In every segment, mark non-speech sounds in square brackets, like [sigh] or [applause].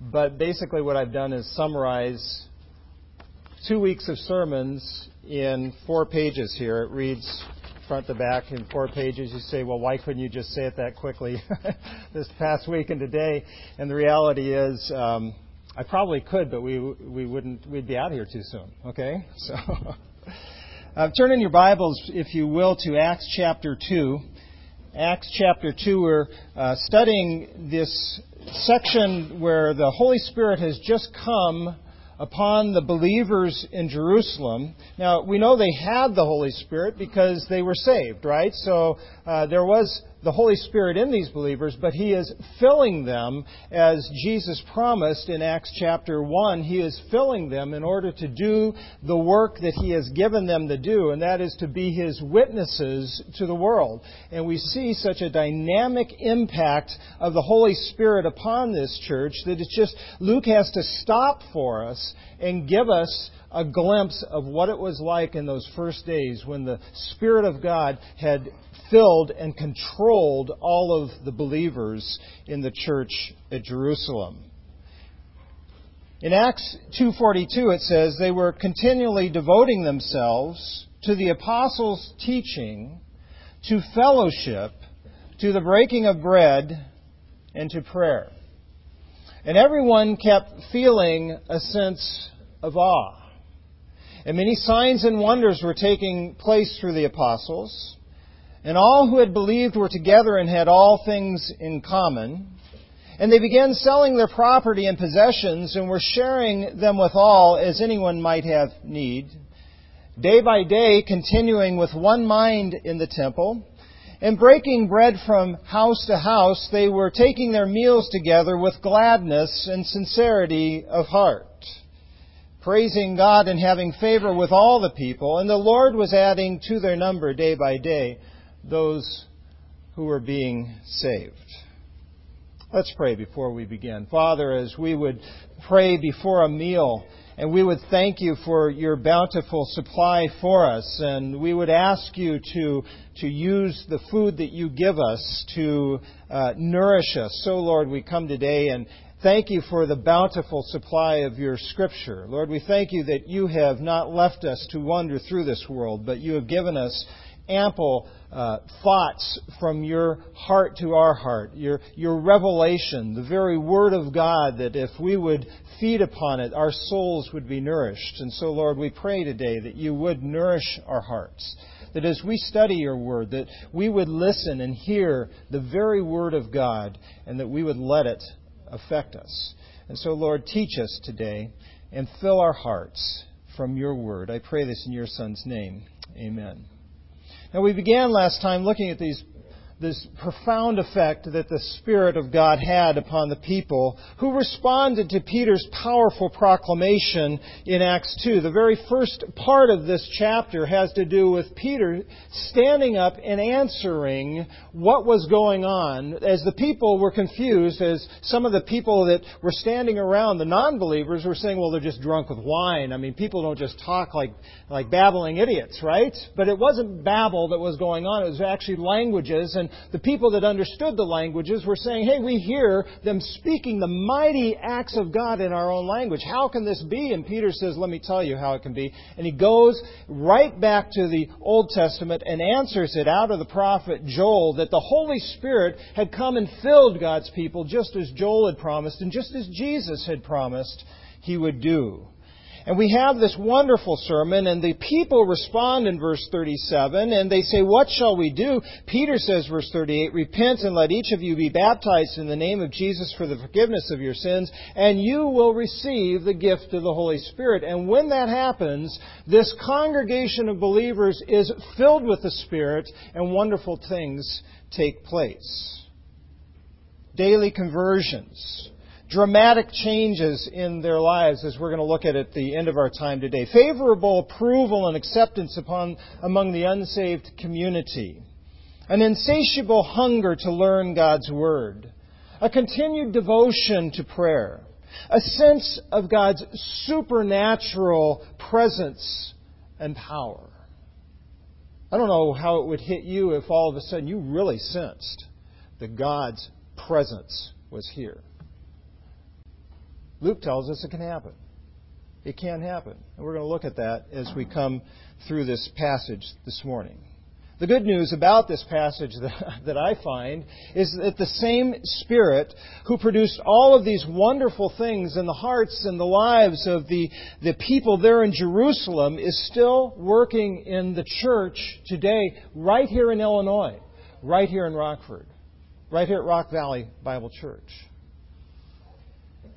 but basically what I've done is summarize two weeks of sermons in four pages here. It reads front to back in four pages. You say, well, why couldn't you just say it that quickly [laughs] this past week and today? And the reality is, um, I probably could, but we we wouldn't. We'd be out here too soon. Okay, [laughs] so. Uh, turn in your Bibles, if you will, to Acts chapter 2. Acts chapter 2, we're uh, studying this section where the Holy Spirit has just come upon the believers in Jerusalem. Now, we know they had the Holy Spirit because they were saved, right? So uh, there was the Holy Spirit in these believers, but He is filling them as Jesus promised in Acts chapter 1. He is filling them in order to do the work that He has given them to do, and that is to be His witnesses to the world. And we see such a dynamic impact of the Holy Spirit upon this church that it's just, Luke has to stop for us and give us a glimpse of what it was like in those first days when the Spirit of God had filled and controlled all of the believers in the church at Jerusalem. In Acts 2:42 it says they were continually devoting themselves to the apostles' teaching, to fellowship, to the breaking of bread, and to prayer. And everyone kept feeling a sense of awe. And many signs and wonders were taking place through the apostles. And all who had believed were together and had all things in common. And they began selling their property and possessions and were sharing them with all as anyone might have need. Day by day, continuing with one mind in the temple, and breaking bread from house to house, they were taking their meals together with gladness and sincerity of heart praising God and having favor with all the people. And the Lord was adding to their number day by day those who were being saved. Let's pray before we begin. Father, as we would pray before a meal, and we would thank you for your bountiful supply for us, and we would ask you to, to use the food that you give us to uh, nourish us. So, Lord, we come today and, Thank you for the bountiful supply of your scripture. Lord, we thank you that you have not left us to wander through this world, but you have given us ample uh, thoughts from your heart to our heart, your, your revelation, the very Word of God, that if we would feed upon it, our souls would be nourished. And so, Lord, we pray today that you would nourish our hearts. That as we study your Word, that we would listen and hear the very Word of God, and that we would let it affect us. And so, Lord, teach us today and fill our hearts from your word. I pray this in your Son's name. Amen. Now, we began last time looking at these this profound effect that the Spirit of God had upon the people who responded to Peter's powerful proclamation in Acts 2. The very first part of this chapter has to do with Peter standing up and answering what was going on as the people were confused, as some of the people that were standing around, the non-believers, were saying, well, they're just drunk with wine. I mean, people don't just talk like, like babbling idiots, right? But it wasn't babble that was going on. It was actually languages and the people that understood the languages were saying, hey, we hear them speaking the mighty acts of God in our own language. How can this be? And Peter says, let me tell you how it can be. And he goes right back to the Old Testament and answers it out of the prophet Joel that the Holy Spirit had come and filled God's people just as Joel had promised and just as Jesus had promised he would do. And we have this wonderful sermon, and the people respond in verse 37, and they say, What shall we do? Peter says, verse 38, Repent and let each of you be baptized in the name of Jesus for the forgiveness of your sins, and you will receive the gift of the Holy Spirit. And when that happens, this congregation of believers is filled with the Spirit, and wonderful things take place. Daily conversions dramatic changes in their lives, as we're going to look at at the end of our time today. Favorable approval and acceptance upon, among the unsaved community. An insatiable hunger to learn God's Word. A continued devotion to prayer. A sense of God's supernatural presence and power. I don't know how it would hit you if all of a sudden you really sensed that God's presence was here. Luke tells us it can happen. It can happen. And we're going to look at that as we come through this passage this morning. The good news about this passage that, [laughs] that, I find is that the same Spirit who produced all of these wonderful things in the hearts and the lives of the, the people there in Jerusalem is still working in the church today, right here in Illinois, right here in Rockford, right here at Rock Valley Bible Church.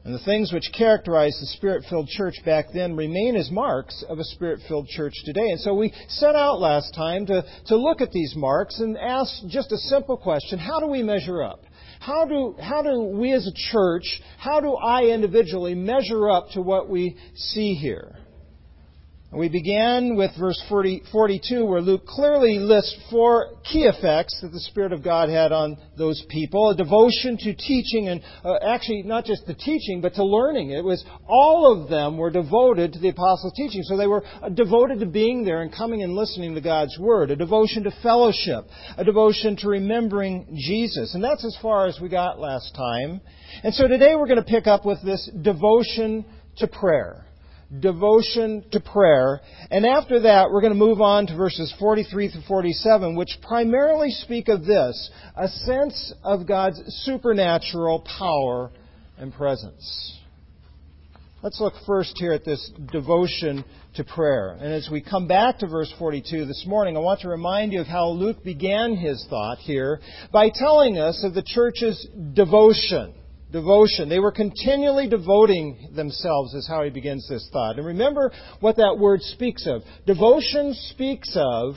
And the things which characterized the Spirit filled church back then remain as marks of a Spirit filled church today. And so we set out last time to, to look at these marks and ask just a simple question How do we measure up? How do, how do we as a church, how do I individually measure up to what we see here? We began with verse 40, 42 where Luke clearly lists four key effects that the Spirit of God had on those people. A devotion to teaching and uh, actually not just the teaching but to learning. It was all of them were devoted to the apostles' teaching. So they were uh, devoted to being there and coming and listening to God's Word. A devotion to fellowship. A devotion to remembering Jesus. And that's as far as we got last time. And so today we're going to pick up with this devotion to prayer devotion to prayer. And after that, we're going to move on to verses 43 through 47, which primarily speak of this a sense of God's supernatural power and presence. Let's look first here at this devotion to prayer. And as we come back to verse 42 this morning, I want to remind you of how Luke began his thought here by telling us of the church's devotion devotion. They were continually devoting themselves, is how he begins this thought. And remember what that word speaks of. Devotion speaks of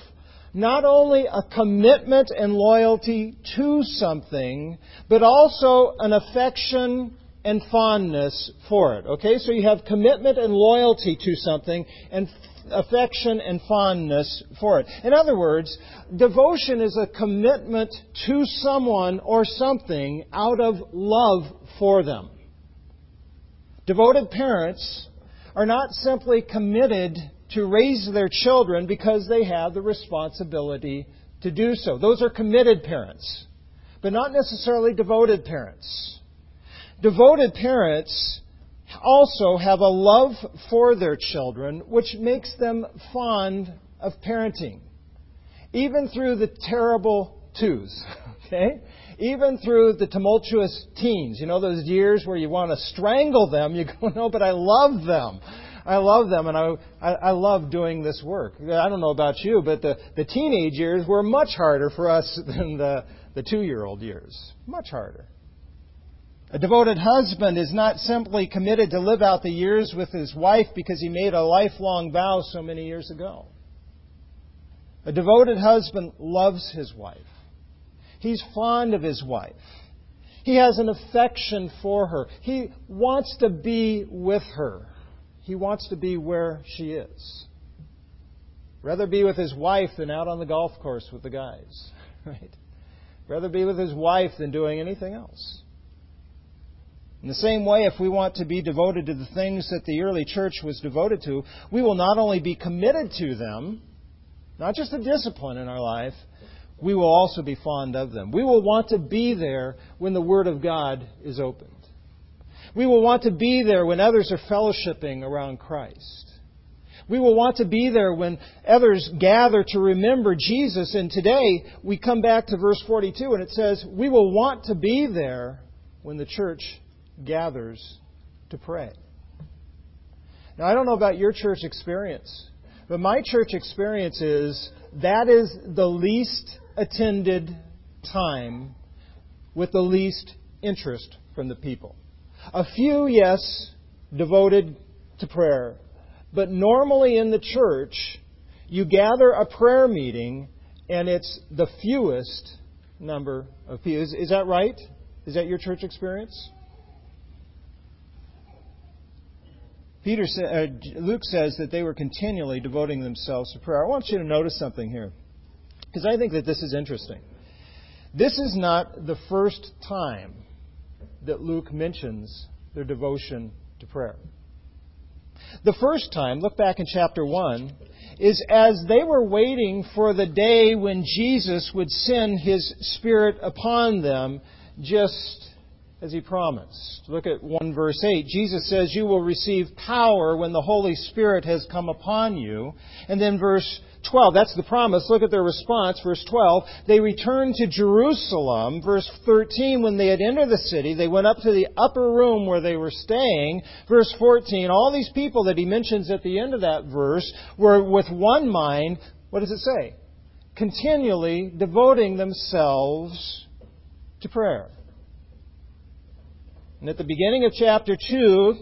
not only a commitment and loyalty to something, but also an affection and fondness for it. Okay, so you have commitment and loyalty to something and affection and fondness for it. In other words, devotion is a commitment to someone or something out of love for them. Devoted parents are not simply committed to raise their children because they have the responsibility to do so. Those are committed parents, but not necessarily devoted parents. Devoted parents also have a love for their children, which makes them fond of parenting, even through the terrible twos. [laughs] Okay? Even through the tumultuous teens, you know, those years where you want to strangle them, you [laughs] go, no, but I love them. I love them and I, I, I love doing this work. I don't know about you, but the, the teenage years were much harder for us [laughs] than the, the two year old years. Much harder. A devoted husband is not simply committed to live out the years with his wife because he made a lifelong vow so many years ago. A devoted husband loves his wife. He's fond of his wife. He has an affection for her. He wants to be with her. He wants to be where she is. Rather be with his wife than out on the golf course with the guys. [laughs] Right? Rather be with his wife than doing anything else. In the same way, if we want to be devoted to the things that the early church was devoted to, we will not only be committed to them, not just a discipline in our life, we will also be fond of them. We will want to be there when the Word of God is opened. We will want to be there when others are fellowshipping around Christ. We will want to be there when others gather to remember Jesus. And today we come back to verse 42 and it says, We will want to be there when the church gathers to pray. Now, I don't know about your church experience, but my church experience is that is the least attended time with the least interest from the people. A few, yes, devoted to prayer, but normally in the church, you gather a prayer meeting and it's the fewest number of people. Is, is that right? Is that your church experience? Peter, uh, Luke says that they were continually devoting themselves to prayer. I want you to notice something here, because I think that this is interesting. This is not the first time that Luke mentions their devotion to prayer. The first time, look back in chapter 1, is as they were waiting for the day when Jesus would send his Spirit upon them just as he promised. Look at 1 verse 8. Jesus says, You will receive power when the Holy Spirit has come upon you. And then verse 12, that's the promise. Look at their response. Verse 12, they returned to Jerusalem. Verse 13, when they had entered the city, they went up to the upper room where they were staying. Verse 14, all these people that he mentions at the end of that verse were with one mind. What does it say? Continually devoting themselves to prayer. And at the beginning of chapter 2,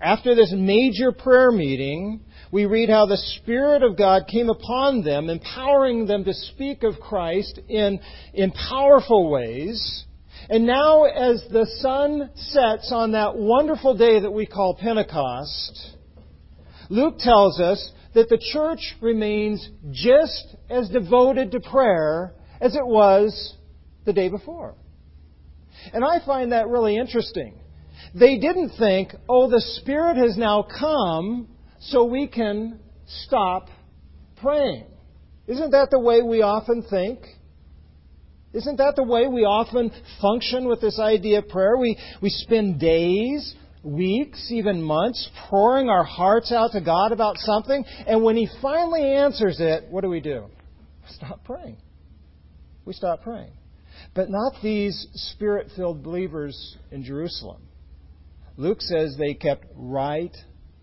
after this major prayer meeting, we read how the Spirit of God came upon them, empowering them to speak of Christ in, in powerful ways. And now, as the sun sets on that wonderful day that we call Pentecost, Luke tells us that the church remains just as devoted to prayer as it was the day before. And I find that really interesting. They didn't think, oh, the Spirit has now come, so we can stop praying. Isn't that the way we often think? Isn't that the way we often function with this idea of prayer? We, we spend days, weeks, even months pouring our hearts out to God about something, and when He finally answers it, what do we do? Stop praying. We stop praying. But not these spirit filled believers in Jerusalem. Luke says they kept right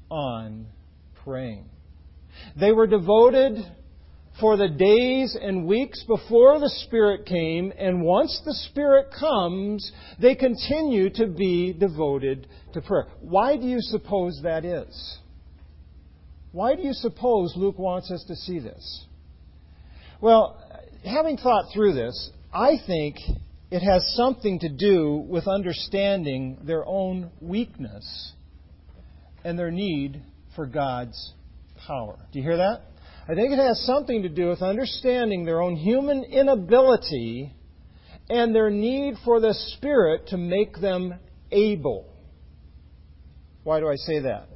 on praying. They were devoted for the days and weeks before the Spirit came, and once the Spirit comes, they continue to be devoted to prayer. Why do you suppose that is? Why do you suppose Luke wants us to see this? Well, having thought through this, I think it has something to do with understanding their own weakness and their need for God's power. Do you hear that? I think it has something to do with understanding their own human inability and their need for the Spirit to make them able. Why do I say that?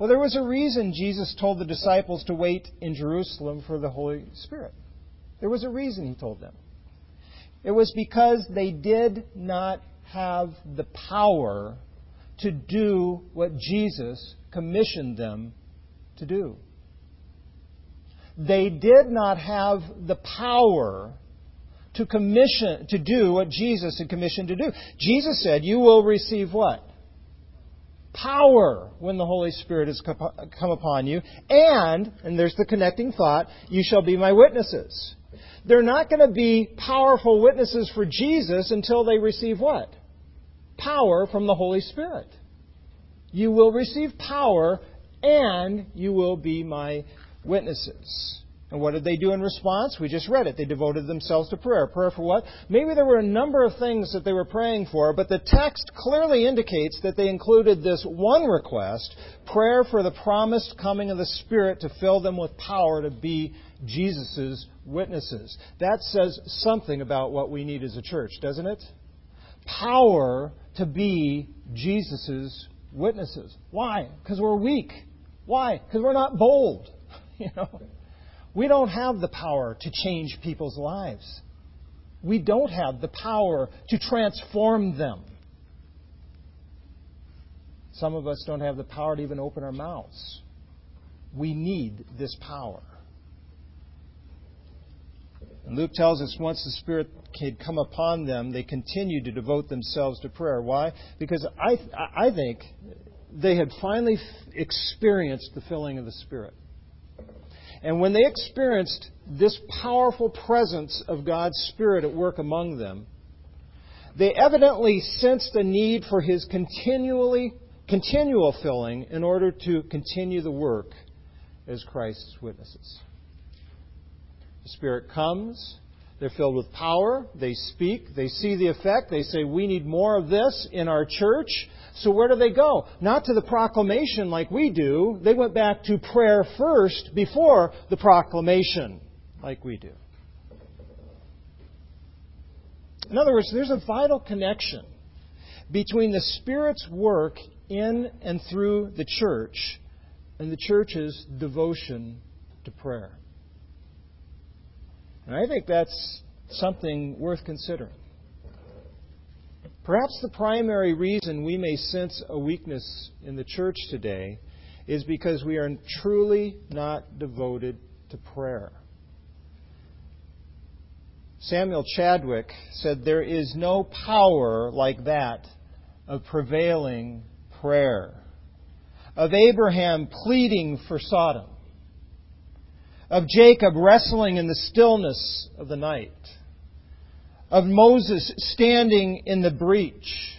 Well, there was a reason Jesus told the disciples to wait in Jerusalem for the Holy Spirit. There was a reason he told them. It was because they did not have the power to do what Jesus commissioned them to do. They did not have the power to commission to do what Jesus had commissioned to do. Jesus said, "You will receive what? Power when the Holy Spirit has come upon you, and and there's the connecting thought, you shall be my witnesses." They're not going to be powerful witnesses for Jesus until they receive what? Power from the Holy Spirit. You will receive power and you will be my witnesses. And what did they do in response? We just read it. They devoted themselves to prayer. Prayer for what? Maybe there were a number of things that they were praying for, but the text clearly indicates that they included this one request prayer for the promised coming of the Spirit to fill them with power to be Jesus' witnesses. That says something about what we need as a church, doesn't it? Power to be Jesus' witnesses. Why? Because we're weak. Why? Because we're not bold. [laughs] You know, we don't have the power to change people's lives. We don't have the power to transform them. Some of us don't have the power to even open our mouths. We need this power. And Luke tells us once the Spirit had come upon them, they continued to devote themselves to prayer. Why? Because I, I think they had finally experienced the filling of the Spirit. And when they experienced this powerful presence of God's Spirit at work among them, they evidently sensed a need for His continually, continual filling in order to continue the work as Christ's witnesses. The Spirit comes. They're filled with power. They speak. They see the effect. They say, We need more of this in our church. So where do they go? Not to the proclamation like we do. They went back to prayer first before the proclamation like we do. In other words, there's a vital connection between the Spirit's work in and through the church and the church's devotion to prayer. And I think that's something worth considering. Perhaps the primary reason we may sense a weakness in the church today is because we are truly not devoted to prayer. Samuel Chadwick said, There is no power like that of prevailing prayer, of Abraham pleading for Sodom, of Jacob wrestling in the stillness of the night, of Moses standing in the breach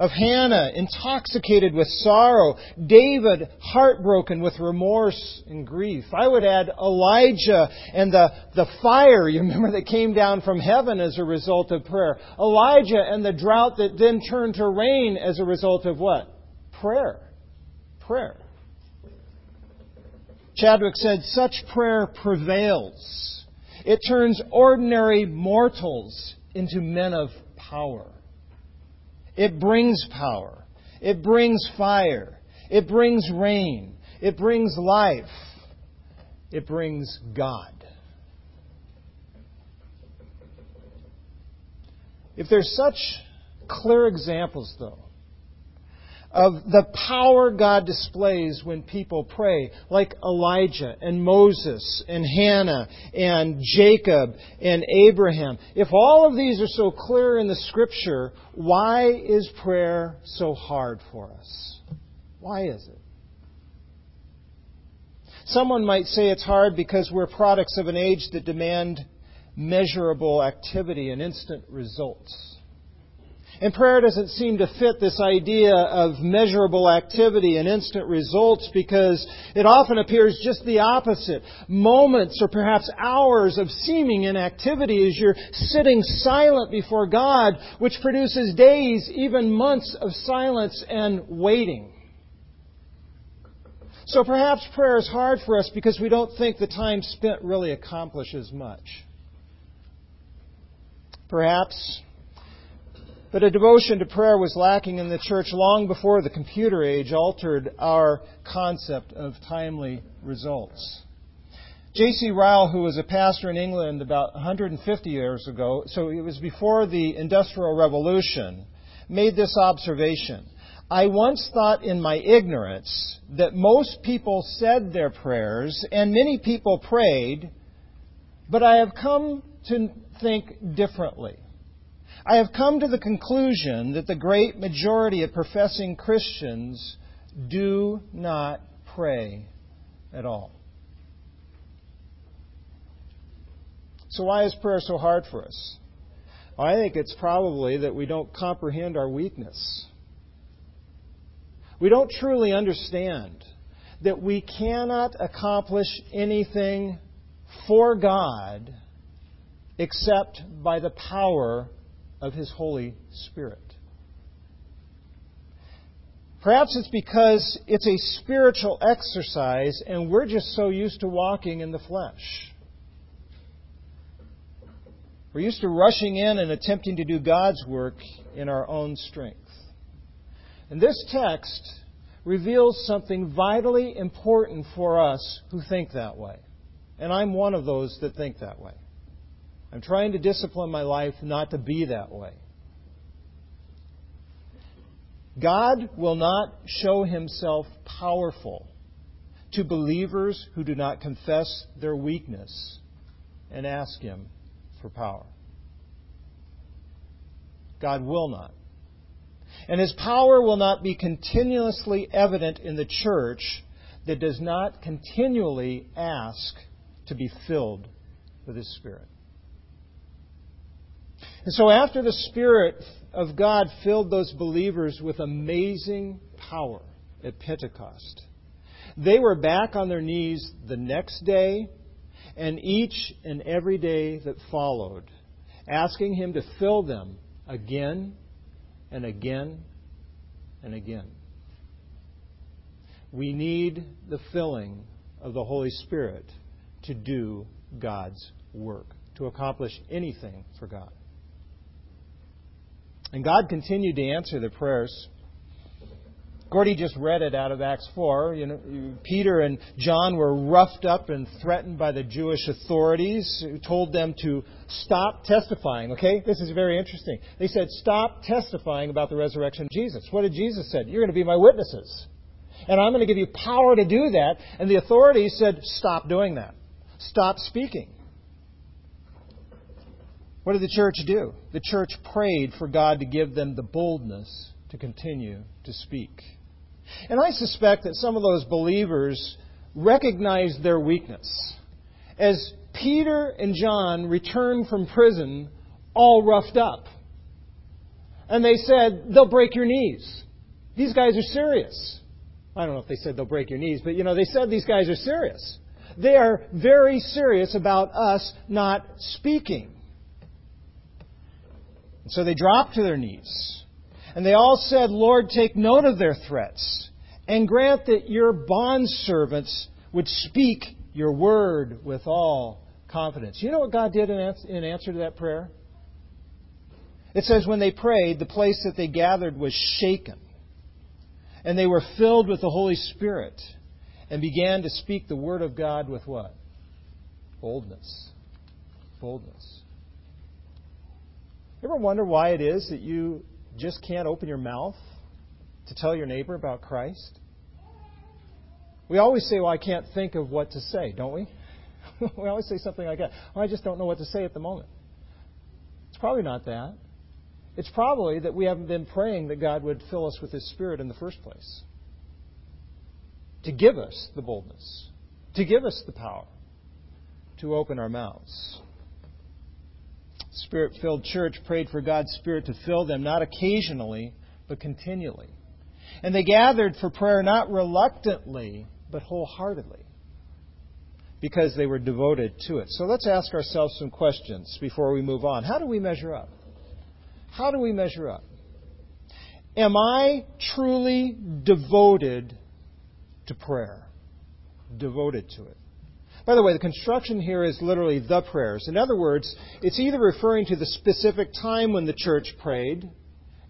of Hannah, intoxicated with sorrow, David, heartbroken with remorse and grief. I would add Elijah and the, the fire, [laughs] you remember, that came down from heaven as a result of prayer. Elijah and the drought that then turned to rain as a result of what? Prayer. Prayer. Chadwick said, such prayer prevails. It turns ordinary mortals into men of power. It brings power. It brings fire. It brings rain. It brings life. It brings God. If there's such clear examples, though, of the power God displays when people pray, like Elijah and Moses and Hannah and Jacob and Abraham. If all of these are so clear in the Scripture, why is prayer so hard for us? Why is it? Someone might say it's hard because we're products of an age that demand measurable activity and instant results. And prayer doesn't seem to fit this idea of measurable activity and instant results because it often appears just the opposite. Moments or perhaps hours of seeming inactivity as you're sitting silent before God, which produces days, even months of silence and waiting. So perhaps prayer is hard for us because we don't think the time spent really accomplishes much. Perhaps but a devotion to prayer was lacking in the church long before the computer age altered our concept of timely results. J.C. Ryle, who was a pastor in England about 150 years ago, so it was before the Industrial Revolution, made this observation. I once thought in my ignorance that most people said their prayers and many people prayed, but I have come to think differently. I have come to the conclusion that the great majority of professing Christians do not pray at all. So, why is prayer so hard for us? I think it's probably that we don't comprehend our weakness. We don't truly understand that we cannot accomplish anything for God except by the power of His Holy Spirit. Perhaps it's because it's a spiritual exercise and we're just so used to walking in the flesh. We're used to rushing in and attempting to do God's work in our own strength. And this text reveals something vitally important for us who think that way. And I'm one of those that think that way. I'm trying to discipline my life not to be that way. God will not show himself powerful to believers who do not confess their weakness and ask him for power. God will not. And his power will not be continuously evident in the church that does not continually ask to be filled with his Spirit. And so, after the Spirit of God filled those believers with amazing power at Pentecost, they were back on their knees the next day and each and every day that followed, asking Him to fill them again and again and again. We need the filling of the Holy Spirit to do God's work, to accomplish anything for God. And God continued to answer the prayers. Gordy just read it out of Acts 4. You know, Peter and John were roughed up and threatened by the Jewish authorities who told them to stop testifying. Okay? This is very interesting. They said, stop testifying about the resurrection of Jesus. What did Jesus say? You're going to be my witnesses. And I'm going to give you power to do that. And the authorities said, stop doing that. Stop speaking. What did the church do? The church prayed for God to give them the boldness to continue to speak. And I suspect that some of those believers recognized their weakness. As Peter and John returned from prison all roughed up. And they said, they'll break your knees. These guys are serious. I don't know if they said they'll break your knees, but you know, they said these guys are serious. They are very serious about us not speaking. And so they dropped to their knees. And they all said, Lord, take note of their threats, and grant that your bondservants would speak your word with all confidence. You know what God did in answer to that prayer? It says, when they prayed, the place that they gathered was shaken. And they were filled with the Holy Spirit and began to speak the word of God with what? Boldness. Boldness. Ever wonder why it is that you just can't open your mouth to tell your neighbor about Christ? We always say, Well, I can't think of what to say, don't we? [laughs] we always say something like that. Well, I just don't know what to say at the moment. It's probably not that. It's probably that we haven't been praying that God would fill us with His Spirit in the first place. To give us the boldness, to give us the power to open our mouths. Spirit filled church prayed for God's Spirit to fill them, not occasionally, but continually. And they gathered for prayer not reluctantly, but wholeheartedly, because they were devoted to it. So let's ask ourselves some questions before we move on. How do we measure up? How do we measure up? Am I truly devoted to prayer? Devoted to it. By the way, the construction here is literally the prayers. In other words, it's either referring to the specific time when the church prayed,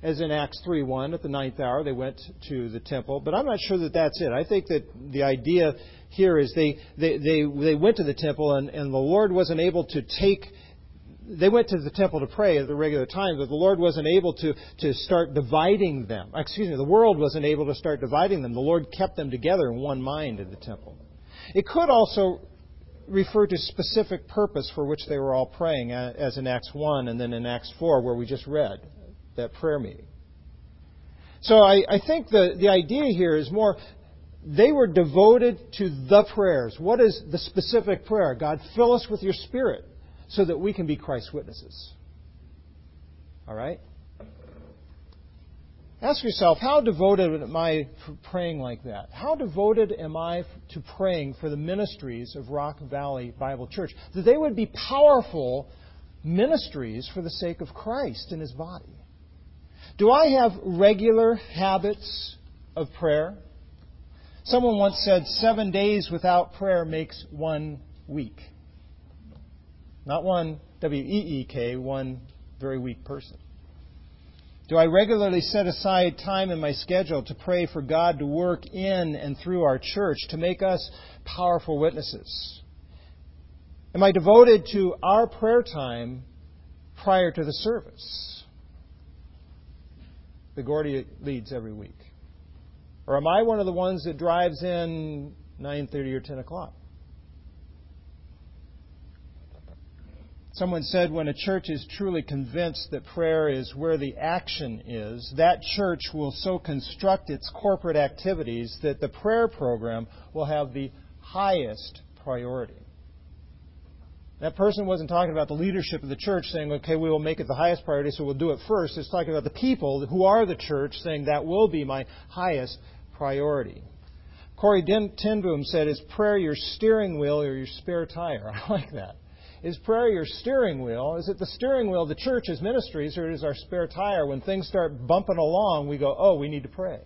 as in Acts 3:1 at the ninth hour they went to the temple, but I'm not sure that that's it. I think that the idea here is they they they, they went to the temple and, and the Lord wasn't able to take they went to the temple to pray at the regular time, but the Lord wasn't able to, to start dividing them. Excuse me, the world wasn't able to start dividing them. The Lord kept them together in one mind in the temple. It could also refer to specific purpose for which they were all praying, uh, as in Acts 1 and then in Acts 4, where we just read that prayer meeting. So I, I think the, the idea here is more they were devoted to the prayers. What is the specific prayer? God, fill us with your Spirit so that we can be Christ's witnesses. All right? Ask yourself, how devoted am I praying like that? How devoted am I to praying for the ministries of Rock Valley Bible Church? That they would be powerful ministries for the sake of Christ and His body. Do I have regular habits of prayer? Someone once said, seven days without prayer makes one week. Not one W E E K, one very weak person. Do I regularly set aside time in my schedule to pray for God to work in and through our church to make us powerful witnesses? Am I devoted to our prayer time prior to the service? The Gordy leads every week. Or am I one of the ones that drives in 9:30 or 10 o'clock? Someone said when a church is truly convinced that prayer is where the action is, that church will so construct its corporate activities that the prayer program will have the highest priority. That person wasn't talking about the leadership of the church saying, okay, we will make it the highest priority, so we'll do it first. It's talking about the people who are the church saying that will be my highest priority. Corrie ten Boom said, Is prayer your steering wheel or your spare tire? [laughs] I like that. Is prayer your steering wheel? Is it the steering wheel of the church's ministries, or is our spare tire? When things start bumping along, we go, oh, we need to pray.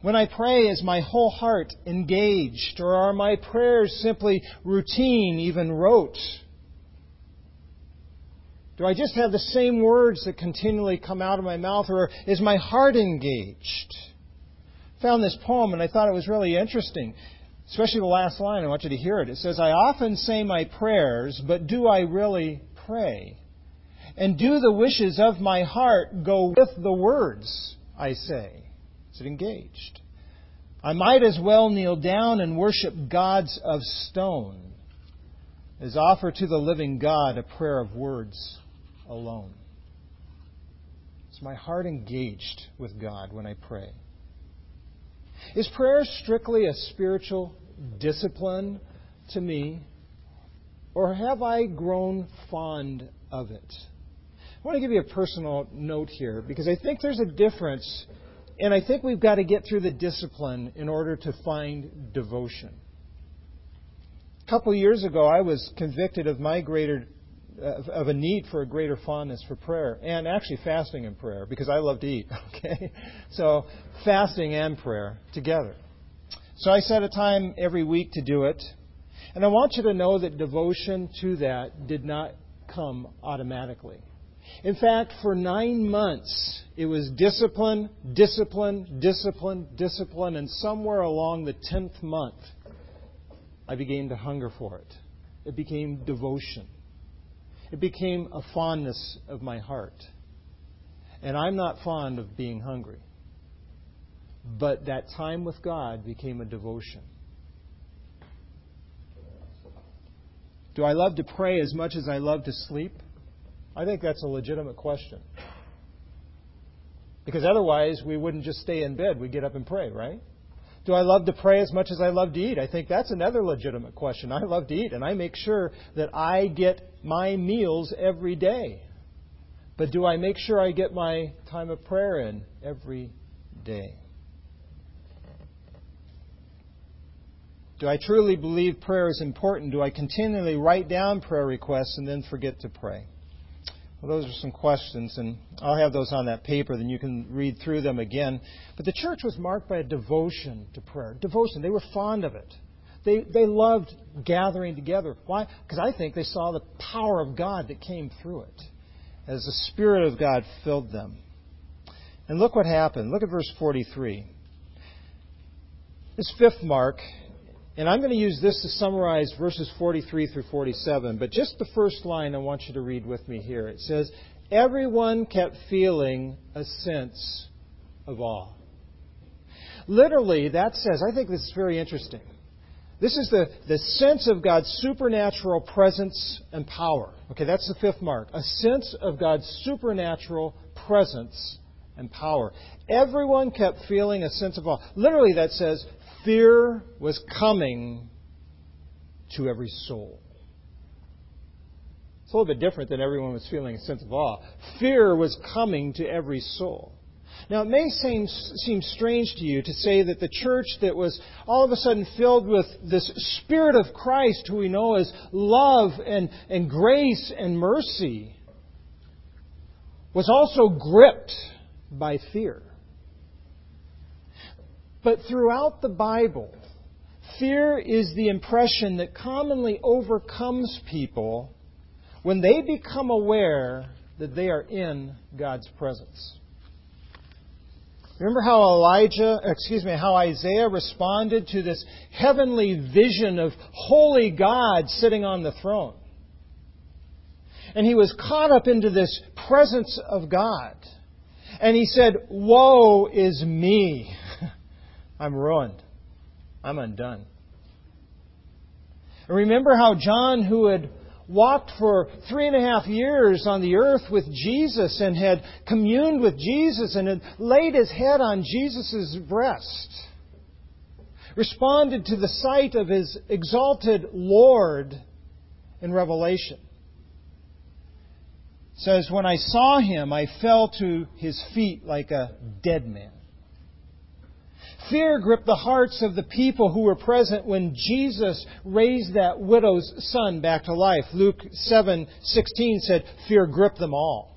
When I pray, is my whole heart engaged, or are my prayers simply routine, even rote? Do I just have the same words that continually come out of my mouth, or is my heart engaged? found this poem and I thought it was really interesting, especially the last line. I want you to hear it. It says, I often say my prayers, but do I really pray? And do the wishes of my heart go with the words I say? Is it engaged? I might as well kneel down and worship gods of stone as offer to the living God a prayer of words alone. Is my heart engaged with God when I pray? Is prayer strictly a spiritual discipline to me, or have I grown fond of it? I want to give you a personal note here because I think there's a difference, and I think we've got to get through the discipline in order to find devotion. A couple years ago, I was convicted of my greater of a need for a greater fondness for prayer and actually fasting and prayer because I love to eat. [laughs] Okay, so fasting and prayer together. So I set a time every week to do it, and I want you to know that devotion to that did not come automatically. In fact, for nine months, it was discipline, discipline, discipline, discipline, and somewhere along the tenth month, I began to hunger for it. It became devotion. It became a fondness of my heart. And I'm not fond of being hungry. But that time with God became a devotion. Do I love to pray as much as I love to sleep? I think that's a legitimate question. Because otherwise, we wouldn't just stay in bed. We'd get up and pray, right? Do I love to pray as much as I love to eat? I think that's another legitimate question. I love to eat, and I make sure that I get my meals every day. But do I make sure I get my time of prayer in every day? Do I truly believe prayer is important? Do I continually write down prayer requests and then forget to pray? Well, those are some questions, and I'll have those on that paper, then you can read through them again. But the church was marked by a devotion to prayer. Devotion. They were fond of it. They, they loved gathering together. Why? Because I think they saw the power of God that came through it as the Spirit of God filled them. And look what happened. Look at verse 43. This fifth mark and I'm going to use this to summarize verses 43 through 47, but just the first line I want you to read with me here. It says, Everyone kept feeling a sense of awe. Literally, that says, I think this is very interesting. This is the, the sense of God's supernatural presence and power. Okay, that's the fifth mark. A sense of God's supernatural presence and power. Everyone kept feeling a sense of awe. Literally, that says fear was coming to every soul. It's a little bit different than everyone was feeling a sense of awe. Fear was coming to every soul. Now, it may seem, seem strange to you to say that the church that was all of a sudden filled with this Spirit of Christ, who we know as love and, and grace and mercy, was also gripped by fear. But throughout the Bible, fear is the impression that commonly overcomes people when they become aware that they are in God's presence. Remember how Elijah, excuse me, how Isaiah responded to this heavenly vision of holy God sitting on the throne. And he was caught up into this presence of God. And he said, Woe is me. [laughs] I'm ruined. I'm undone. And remember how John, who had walked for three and a half years on the earth with Jesus and had communed with Jesus and had laid his head on Jesus' breast, responded to the sight of his exalted Lord in Revelation. Says, When I saw him, I fell to his feet like a dead man. Fear gripped the hearts of the people who were present when Jesus raised that widow's son back to life. Luke 7:16 said, "Fear gripped them all."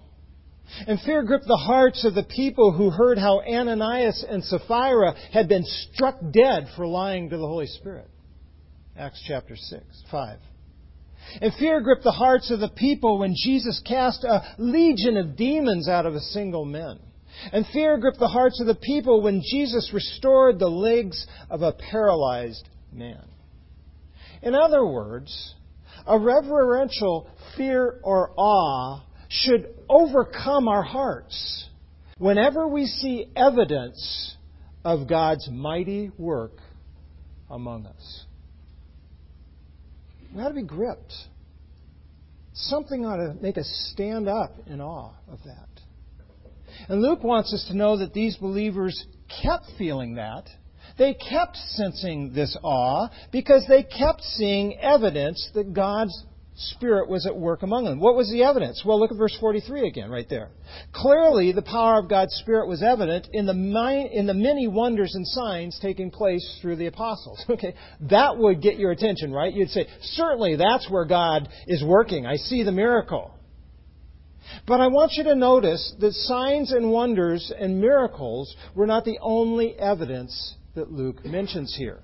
And fear gripped the hearts of the people who heard how Ananias and Sapphira had been struck dead for lying to the Holy Spirit. Acts chapter 6, 5. And fear gripped the hearts of the people when Jesus cast a legion of demons out of a single man. And fear gripped the hearts of the people when Jesus restored the legs of a paralyzed man. In other words, a reverential fear or awe should overcome our hearts whenever we see evidence of God's mighty work among us. We ought to be gripped. Something ought to make us stand up in awe of that. And Luke wants us to know that these believers kept feeling that. They kept sensing this awe because they kept seeing evidence that God's Spirit was at work among them. What was the evidence? Well, look at verse 43 again, right there. Clearly, the power of God's Spirit was evident in the, in the many wonders and signs taking place through the apostles. [laughs] Okay, that would get your attention, right? You'd say, certainly that's where God is working. I see the miracle. But I want you to notice that signs and wonders and miracles were not the only evidence that Luke mentions here.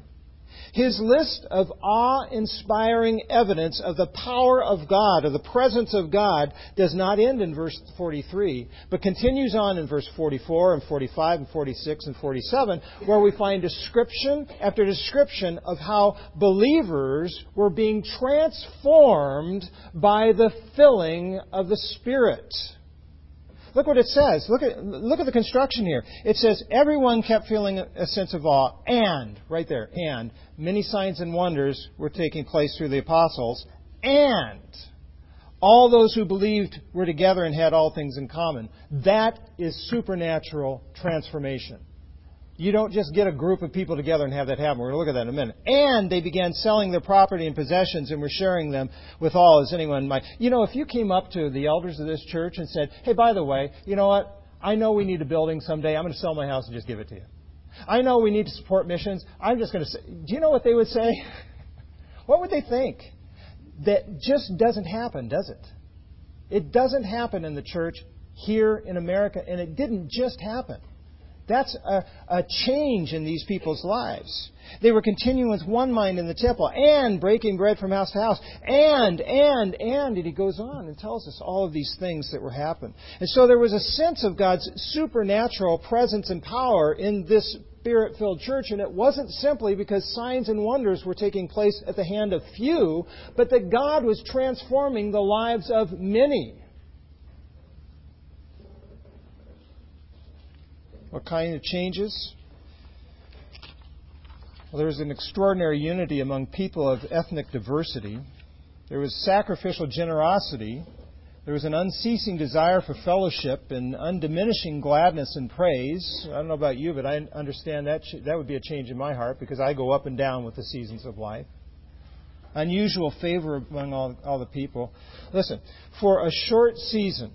His list of awe inspiring evidence of the power of God, of the presence of God, does not end in verse 43, but continues on in verse 44 and 45 and 46 and 47, where we find description after description of how believers were being transformed by the filling of the Spirit. Look what it says. Look at, look at the construction here. It says, everyone kept feeling a sense of awe, and, right there, and, many signs and wonders were taking place through the apostles, and, all those who believed were together and had all things in common. That is supernatural transformation. You don't just get a group of people together and have that happen. We're going to look at that in a minute. And they began selling their property and possessions and were sharing them with all as anyone might. You know, if you came up to the elders of this church and said, hey, by the way, you know what? I know we need a building someday. I'm going to sell my house and just give it to you. I know we need to support missions. I'm just going to say, do you know what they would say? [laughs] what would they think? That just doesn't happen, does it? It doesn't happen in the church here in America, and it didn't just happen. That's a, a, change in these people's lives. They were continuing with one mind in the temple and breaking bread from house to house. And, and, and, and he goes on and tells us all of these things that were happening. And so there was a sense of God's supernatural presence and power in this spirit filled church, and it wasn't simply because signs and wonders were taking place at the hand of few, but that God was transforming the lives of many. What kind of changes? Well, there was an extraordinary unity among people of ethnic diversity. There was sacrificial generosity. There was an unceasing desire for fellowship and undiminishing gladness and praise. I don't know about you, but I understand that that would be a change in my heart because I go up and down with the seasons of life. Unusual favor among all, all the people. Listen, for a short season,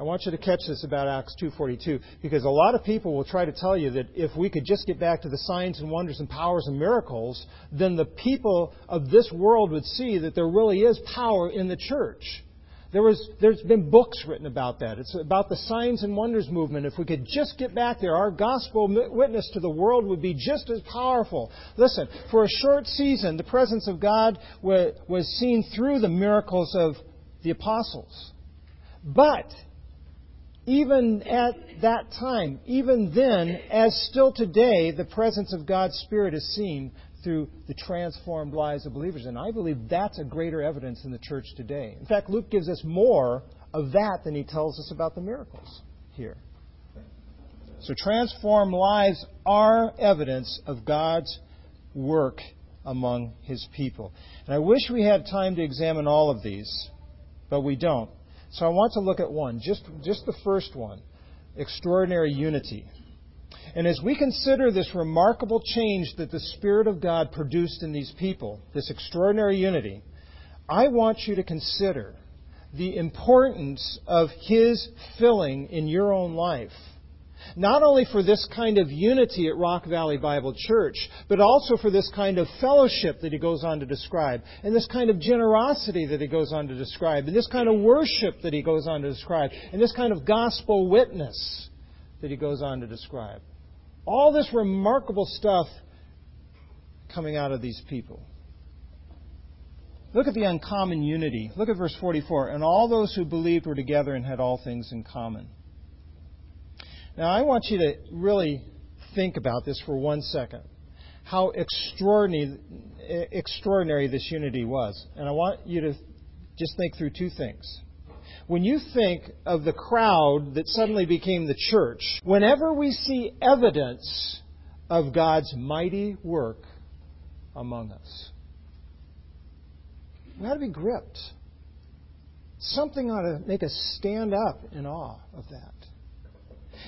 I want you to catch this about Acts 2:42 because a lot of people will try to tell you that if we could just get back to the signs and wonders and powers and miracles, then the people of this world would see that there really is power in the church. There was, there's been books written about that. It's about the signs and wonders movement. If we could just get back there, our gospel witness to the world would be just as powerful. Listen, for a short season, the presence of God was seen through the miracles of the apostles. But even at that time, even then, as still today, the presence of God's Spirit is seen through the transformed lives of believers. And I believe that's a greater evidence in the church today. In fact, Luke gives us more of that than he tells us about the miracles here. So, transformed lives are evidence of God's work among his people. And I wish we had time to examine all of these, but we don't. So I want to look at one, just, just the first one extraordinary unity. And as we consider this remarkable change that the Spirit of God produced in these people, this extraordinary unity, I want you to consider the importance of His filling in your own life not only for this kind of unity at Rock Valley Bible Church, but also for this kind of fellowship that he goes on to describe, and this kind of generosity that he goes on to describe, and this kind of worship that he goes on to describe, and this kind of gospel witness that he goes on to describe. All this remarkable stuff coming out of these people. Look at the uncommon unity. Look at verse 44. And all those who believed were together and had all things in common. Now, I want you to really think about this for one second. How extraordinary, extraordinary this unity was. And I want you to just think through two things. When you think of the crowd that suddenly became the church, whenever we see evidence of God's mighty work among us, we ought to be gripped. Something ought to make us stand up in awe of that.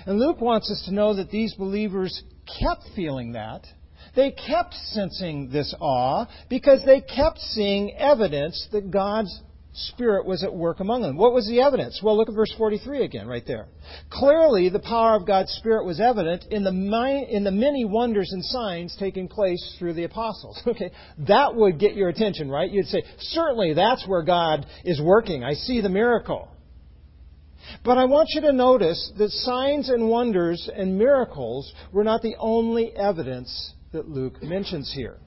And Luke wants us to know that these believers kept feeling that. They kept sensing this awe because they kept seeing evidence that God's Spirit was at work among them. What was the evidence? Well, look at verse 43 again, right there. Clearly, the power of God's Spirit was evident in the, in the many wonders and signs taking place through the apostles. [laughs] Okay, that would get your attention, right? You'd say, certainly that's where God is working. I see the miracle. But I want you to notice that signs and wonders and miracles were not the only evidence that Luke mentions here.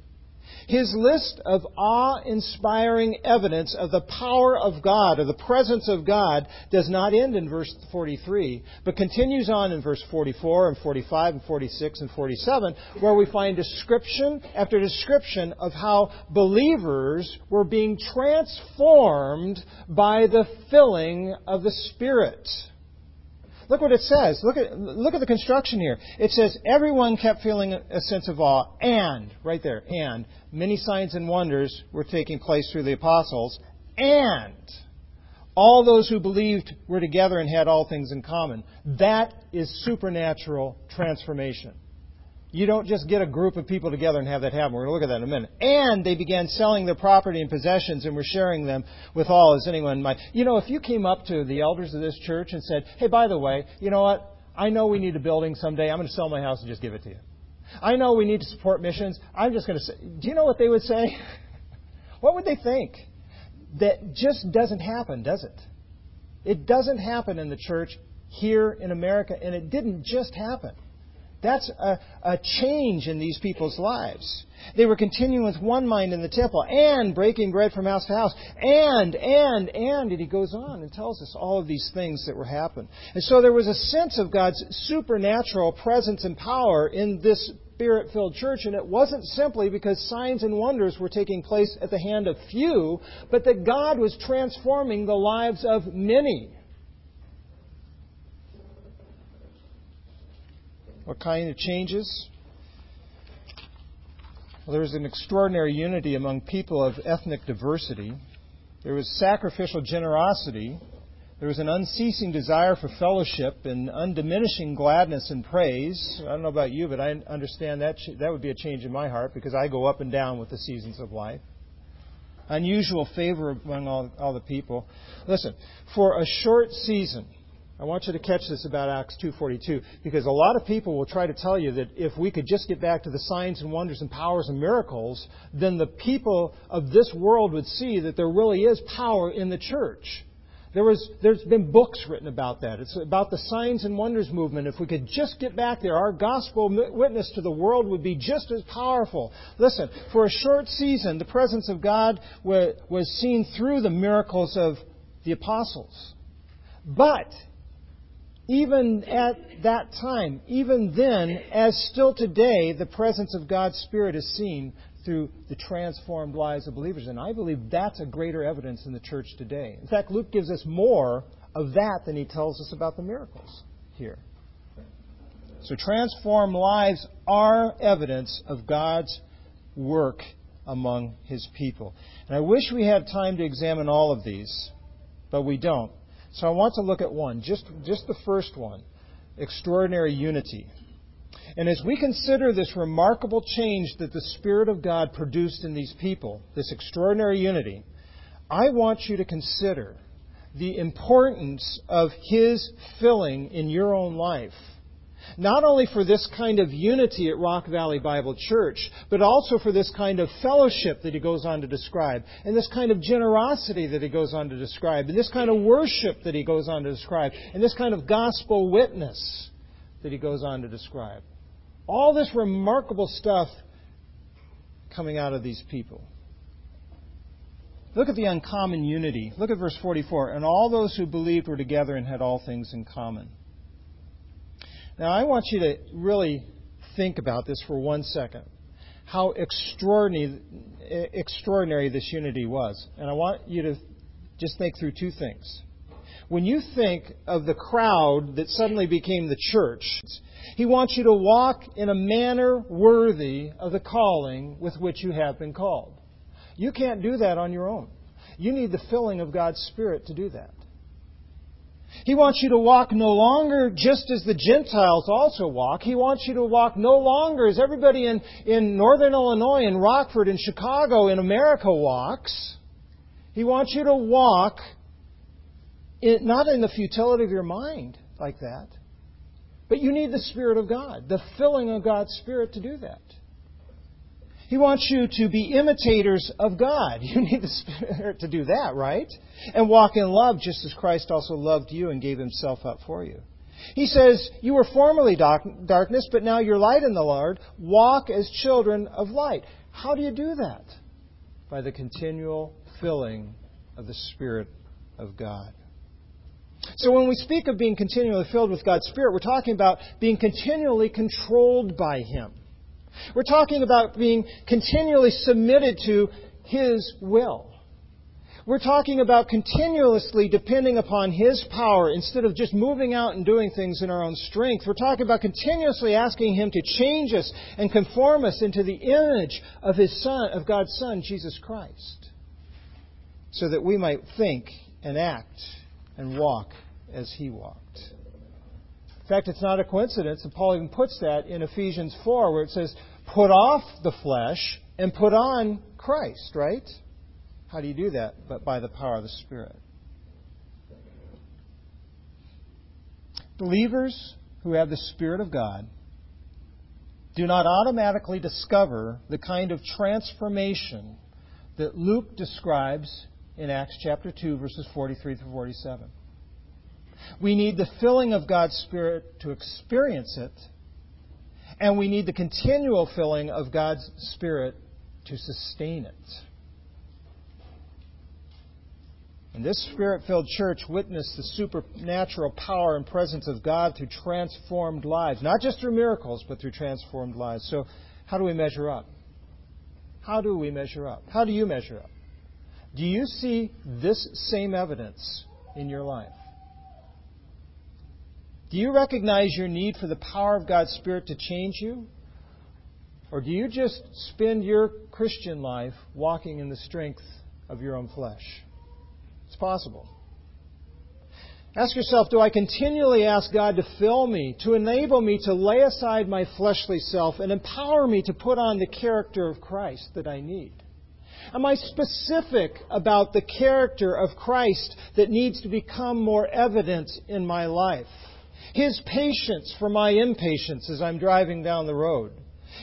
His list of awe inspiring evidence of the power of God, of the presence of God, does not end in verse 43, but continues on in verse 44 and 45 and 46 and 47, where we find description after description of how believers were being transformed by the filling of the Spirit. Look what it says. Look at, look at the construction here. It says, everyone kept feeling a sense of awe, and, right there, and, many signs and wonders were taking place through the apostles, and, all those who believed were together and had all things in common. That is supernatural transformation. You don't just get a group of people together and have that happen. We're going to look at that in a minute. And they began selling their property and possessions and were sharing them with all as anyone might. You know, if you came up to the elders of this church and said, hey, by the way, you know what? I know we need a building someday. I'm going to sell my house and just give it to you. I know we need to support missions. I'm just going to say, do you know what they would say? [laughs] what would they think? That just doesn't happen, does it? It doesn't happen in the church here in America, and it didn't just happen. That's a, a change in these people's lives. They were continuing with one mind in the temple and breaking bread from house to house. And, and, and, and he goes on and tells us all of these things that were happening. And so there was a sense of God's supernatural presence and power in this spirit filled church, and it wasn't simply because signs and wonders were taking place at the hand of few, but that God was transforming the lives of many. What kind of changes? Well, there was an extraordinary unity among people of ethnic diversity. There was sacrificial generosity. There was an unceasing desire for fellowship and undiminishing gladness and praise. I don't know about you, but I understand that that would be a change in my heart because I go up and down with the seasons of life. Unusual favor among all, all the people. Listen, for a short season, I want you to catch this about Acts 2:42 because a lot of people will try to tell you that if we could just get back to the signs and wonders and powers and miracles, then the people of this world would see that there really is power in the church. There was, there's been books written about that. It's about the signs and wonders movement. If we could just get back there, our gospel witness to the world would be just as powerful. Listen, for a short season, the presence of God was seen through the miracles of the apostles. But even at that time, even then, as still today, the presence of God's Spirit is seen through the transformed lives of believers. And I believe that's a greater evidence in the church today. In fact, Luke gives us more of that than he tells us about the miracles here. So, transformed lives are evidence of God's work among his people. And I wish we had time to examine all of these, but we don't. So I want to look at one, just, just the first one extraordinary unity. And as we consider this remarkable change that the Spirit of God produced in these people, this extraordinary unity, I want you to consider the importance of His filling in your own life not only for this kind of unity at Rock Valley Bible Church, but also for this kind of fellowship that he goes on to describe, and this kind of generosity that he goes on to describe, and this kind of worship that he goes on to describe, and this kind of gospel witness that he goes on to describe. All this remarkable stuff coming out of these people. Look at the uncommon unity. Look at verse 44. And all those who believed were together and had all things in common. Now, I want you to really think about this for one second. How extraordinary, extraordinary this unity was. And I want you to just think through two things. When you think of the crowd that suddenly became the church, he wants you to walk in a manner worthy of the calling with which you have been called. You can't do that on your own. You need the filling of God's Spirit to do that. He wants you to walk no longer just as the Gentiles also walk. He wants you to walk no longer as everybody in, in Northern Illinois, in Rockford, in Chicago, in America walks. He wants you to walk in, not in the futility of your mind like that, but you need the Spirit of God, the filling of God's Spirit to do that. He wants you to be imitators of God. [laughs] You need the Spirit to do that, right? And walk in love just as Christ also loved you and gave himself up for you. He says, You were formerly darkness, but now you're light in the Lord. Walk as children of light. How do you do that? By the continual filling of the Spirit of God. So when we speak of being continually filled with God's Spirit, we're talking about being continually controlled by Him. We're talking about being continually submitted to His will. We're talking about continuously depending upon His power instead of just moving out and doing things in our own strength. We're talking about continuously asking Him to change us and conform us into the image of His Son, of God's Son, Jesus Christ, so that we might think and act and walk as He walked. In fact, it's not a coincidence that Paul even puts that in Ephesians 4, where it says, put off the flesh and put on Christ, right? How do you do that? But by the power of the Spirit. Believers who have the Spirit of God do not automatically discover the kind of transformation that Luke describes in Acts chapter 2, verses 43 through 47. We need the filling of God's Spirit to experience it, and we need the continual filling of God's Spirit to sustain it. And this Spirit filled church witnessed the supernatural power and presence of God through transformed lives, not just through miracles, but through transformed lives. So, how do we measure up? How do we measure up? How do you measure up? Do you see this same evidence in your life? Do you recognize your need for the power of God's Spirit to change you? Or do you just spend your Christian life walking in the strength of your own flesh? It's possible. Ask yourself do I continually ask God to fill me, to enable me to lay aside my fleshly self and empower me to put on the character of Christ that I need? Am I specific about the character of Christ that needs to become more evident in my life? His patience for my impatience as I'm driving down the road.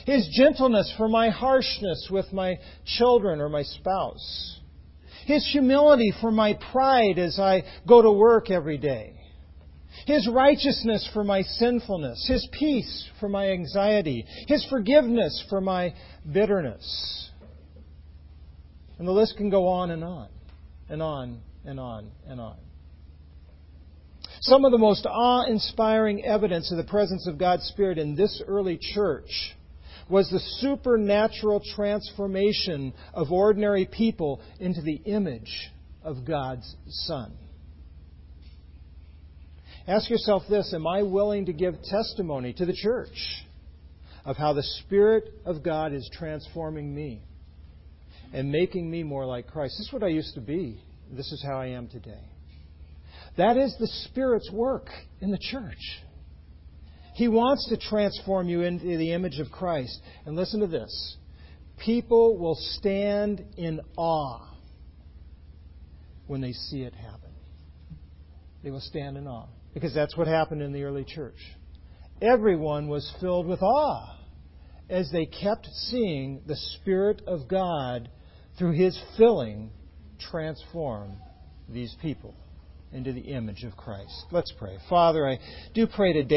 His gentleness for my harshness with my children or my spouse. His humility for my pride as I go to work every day. His righteousness for my sinfulness. His peace for my anxiety. His forgiveness for my bitterness. And the list can go on and on, and on, and on, and on. Some of the most awe inspiring evidence of the presence of God's Spirit in this early church was the supernatural transformation of ordinary people into the image of God's Son. Ask yourself this Am I willing to give testimony to the church of how the Spirit of God is transforming me and making me more like Christ? This is what I used to be. This is how I am today. That is the Spirit's work in the church. He wants to transform you into the image of Christ. And listen to this people will stand in awe when they see it happen. They will stand in awe. Because that's what happened in the early church. Everyone was filled with awe as they kept seeing the Spirit of God through His filling transform these people into the image of Christ. Let's pray. Father, I do pray today.